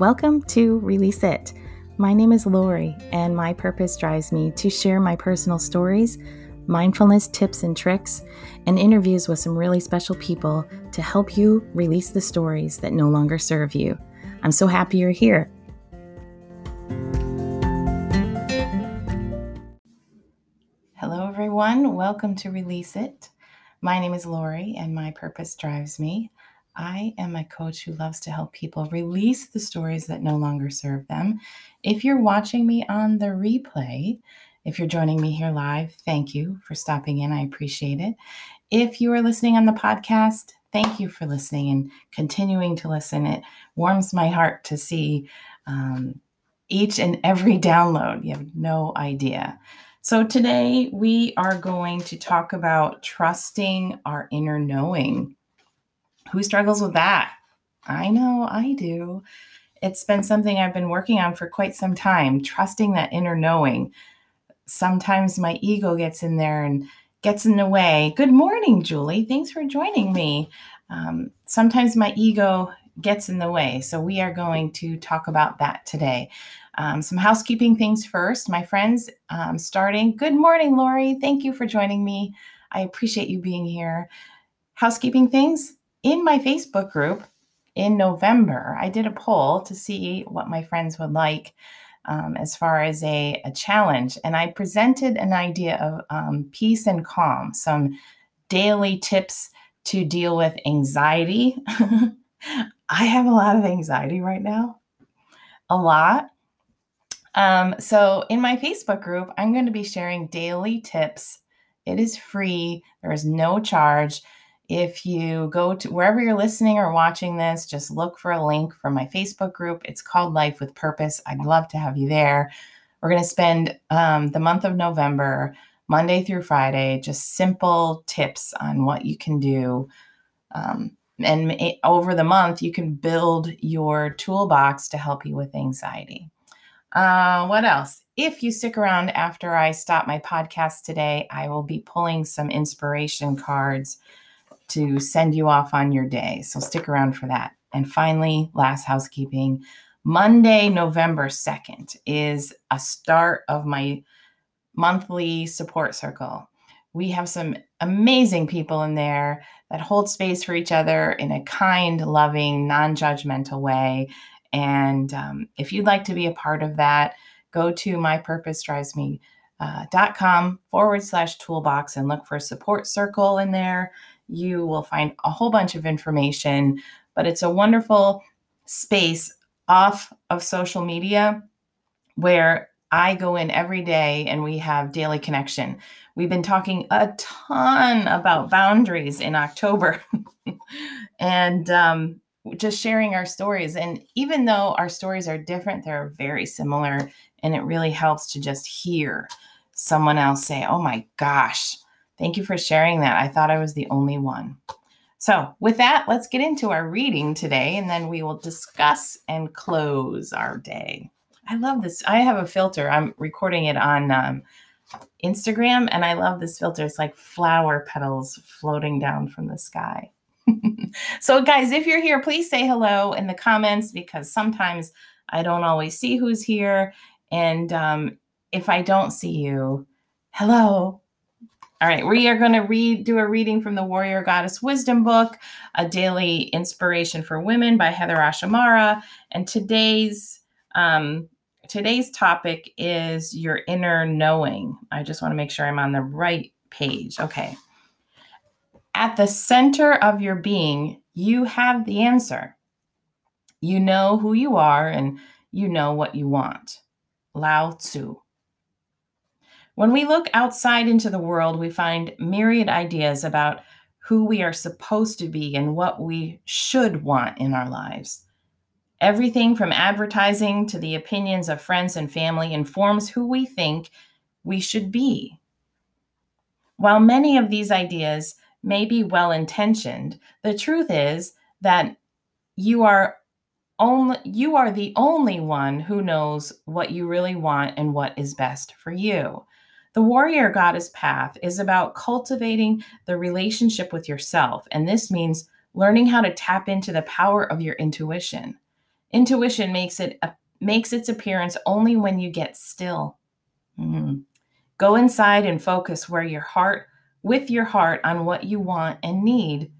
Welcome to Release It. My name is Lori, and my purpose drives me to share my personal stories, mindfulness tips and tricks, and interviews with some really special people to help you release the stories that no longer serve you. I'm so happy you're here. Hello, everyone. Welcome to Release It. My name is Lori, and my purpose drives me. I am a coach who loves to help people release the stories that no longer serve them. If you're watching me on the replay, if you're joining me here live, thank you for stopping in. I appreciate it. If you are listening on the podcast, thank you for listening and continuing to listen. It warms my heart to see um, each and every download. You have no idea. So, today we are going to talk about trusting our inner knowing. Who struggles with that? I know I do. It's been something I've been working on for quite some time, trusting that inner knowing. Sometimes my ego gets in there and gets in the way. Good morning, Julie. Thanks for joining me. Um, sometimes my ego gets in the way. So, we are going to talk about that today. Um, some housekeeping things first. My friends, um, starting. Good morning, Lori. Thank you for joining me. I appreciate you being here. Housekeeping things in my Facebook group in November, I did a poll to see what my friends would like um, as far as a, a, challenge. And I presented an idea of um, peace and calm, some daily tips to deal with anxiety. I have a lot of anxiety right now, a lot. Um, so, in my Facebook group, I'm going to be sharing daily tips. It is free, there is no charge if you go to wherever you're listening or watching this, just look for a link from my Facebook group. It's called Life with Purpose. I'd love to have you there. We're going to spend um, the month of November, Monday through Friday, just simple tips on what you can do. Um, and over the month, you can build your toolbox to help you with anxiety. Uh, what else? If you stick around after I stop my podcast today, I will be pulling some inspiration cards to send you off on your day. So stick around for that. And finally, last housekeeping Monday, November 2nd is a start of my monthly support circle. We have some amazing people in there that hold space for each other in a kind, loving, non judgmental way. And um, if you'd like to be a part of that, go to mypurposedrivesme.com uh, forward slash toolbox and look for support circle in there you will find a whole bunch of information, but it's a wonderful space off of social media where I go in every day and we have daily connection. We've been talking a ton about boundaries in October and um, just sharing our stories. And even though our stories are different, they're very similar. And it really helps to just hear someone else say, Oh my gosh, Thank you for sharing that. I thought I was the only one. So, with that, let's get into our reading today and then we will discuss and close our day. I love this. I have a filter. I'm recording it on um, Instagram and I love this filter. It's like flower petals floating down from the sky. so, guys, if you're here, please say hello in the comments because sometimes I don't always see who's here. And um, if I don't see you, hello, all right, we are going to read do a reading from the Warrior Goddess Wisdom book, a daily inspiration for women by Heather Ash Amara, and today's um, today's topic is your inner knowing. I just want to make sure I'm on the right page. Okay. At the center of your being, you have the answer. You know who you are and you know what you want. Lao Tzu. When we look outside into the world, we find myriad ideas about who we are supposed to be and what we should want in our lives. Everything from advertising to the opinions of friends and family informs who we think we should be. While many of these ideas may be well intentioned, the truth is that you are only you are the only one who knows what you really want and what is best for you. The warrior goddess path is about cultivating the relationship with yourself, and this means learning how to tap into the power of your intuition. Intuition makes it makes its appearance only when you get still. Mm. Go inside and focus where your heart with your heart on what you want and need.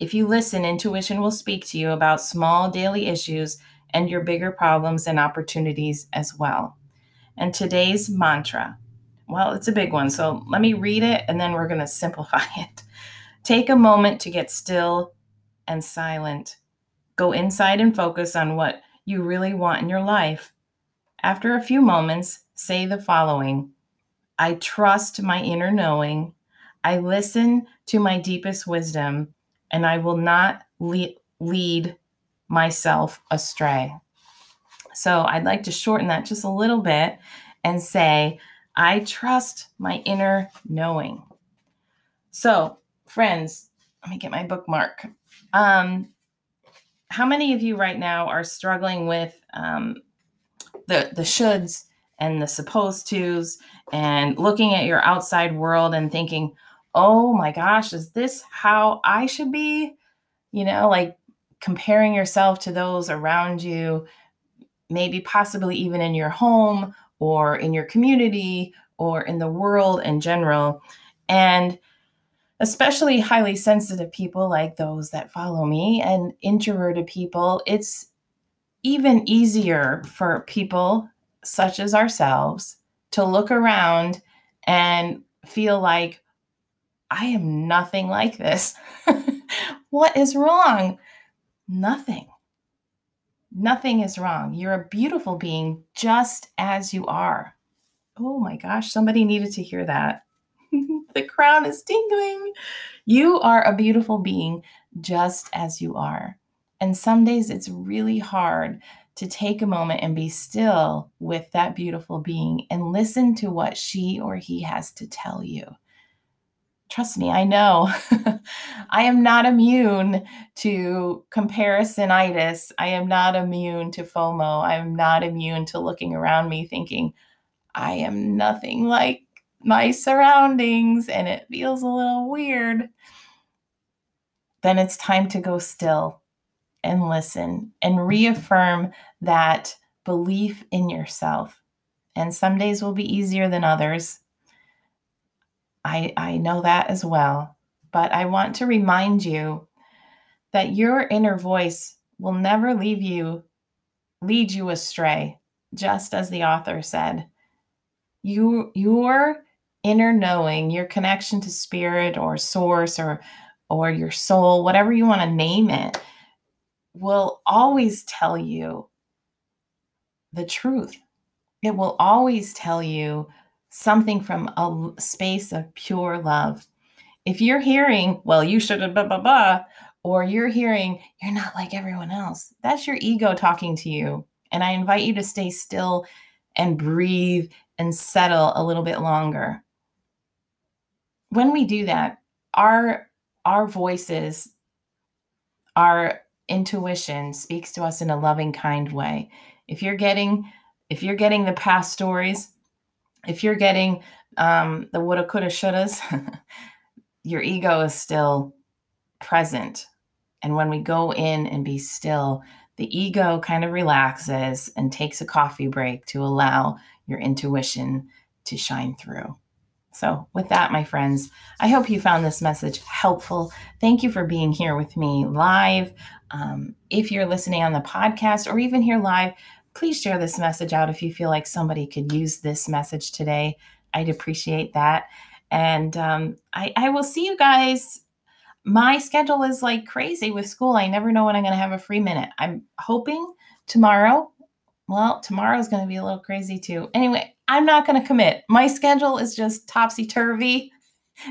If you listen, intuition will speak to you about small daily issues and your bigger problems and opportunities as well. And today's mantra, well, it's a big one. So let me read it and then we're going to simplify it. Take a moment to get still and silent. Go inside and focus on what you really want in your life. After a few moments, say the following I trust my inner knowing. I listen to my deepest wisdom, and I will not le- lead myself astray. So I'd like to shorten that just a little bit and say, I trust my inner knowing. So, friends, let me get my bookmark. Um, how many of you right now are struggling with um, the the shoulds and the supposed tos and looking at your outside world and thinking, "Oh my gosh, is this how I should be?" You know, like comparing yourself to those around you, maybe possibly even in your home or in your community or in the world in general. And especially highly sensitive people like those that follow me and introverted people, it's even easier for people such as ourselves to look around and feel like, I am nothing like this. what is wrong? Nothing. Nothing is wrong. You're a beautiful being just as you are. Oh my gosh, somebody needed to hear that. the crown is tingling. You are a beautiful being just as you are. And some days it's really hard to take a moment and be still with that beautiful being and listen to what she or he has to tell you. Trust me, I know. I am not immune to comparisonitis. I am not immune to FOMO. I am not immune to looking around me thinking, I am nothing like my surroundings and it feels a little weird, then it's time to go still and listen and reaffirm that belief in yourself. And some days will be easier than others. I, I know that as well. But I want to remind you that your inner voice will never leave you, lead you astray, just as the author said. You, your inner knowing, your connection to spirit or source or or your soul, whatever you want to name it, will always tell you the truth. It will always tell you something from a space of pure love. If you're hearing, well, you should have blah, blah, blah, or you're hearing, you're not like everyone else, that's your ego talking to you. And I invite you to stay still and breathe and settle a little bit longer when we do that, our our voices, our intuition speaks to us in a loving, kind way. If you're getting if you're getting the past stories, if you're getting um, the woulda, coulda, shouldas, your ego is still present. And when we go in and be still, the ego kind of relaxes and takes a coffee break to allow your intuition to shine through. So, with that, my friends, I hope you found this message helpful. Thank you for being here with me live. Um, if you're listening on the podcast or even here live, please share this message out if you feel like somebody could use this message today. I'd appreciate that. And um, I, I will see you guys. My schedule is like crazy with school. I never know when I'm going to have a free minute. I'm hoping tomorrow. Well, tomorrow is going to be a little crazy too. Anyway, I'm not going to commit. My schedule is just topsy turvy.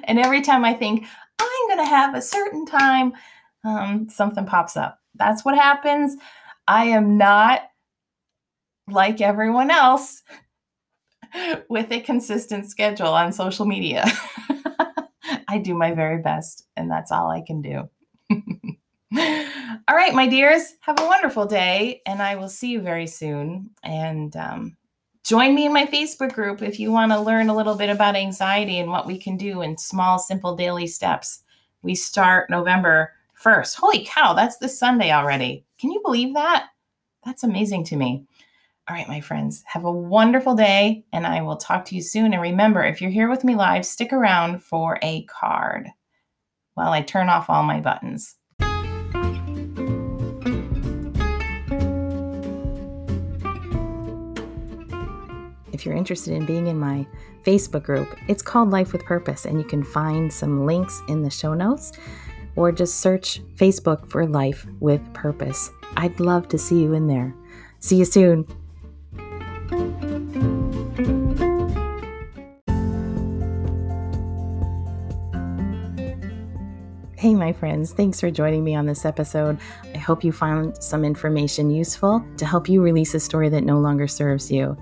And every time I think I'm going to have a certain time, um, something pops up. That's what happens. I am not like everyone else with a consistent schedule on social media. I do my very best, and that's all I can do. all right, my dears, have a wonderful day, and I will see you very soon. And um, Join me in my Facebook group if you want to learn a little bit about anxiety and what we can do in small, simple daily steps. We start November 1st. Holy cow, that's this Sunday already. Can you believe that? That's amazing to me. All right, my friends, have a wonderful day, and I will talk to you soon. And remember, if you're here with me live, stick around for a card while I turn off all my buttons. If you're interested in being in my Facebook group, it's called Life with Purpose, and you can find some links in the show notes or just search Facebook for Life with Purpose. I'd love to see you in there. See you soon. Hey, my friends, thanks for joining me on this episode. I hope you found some information useful to help you release a story that no longer serves you.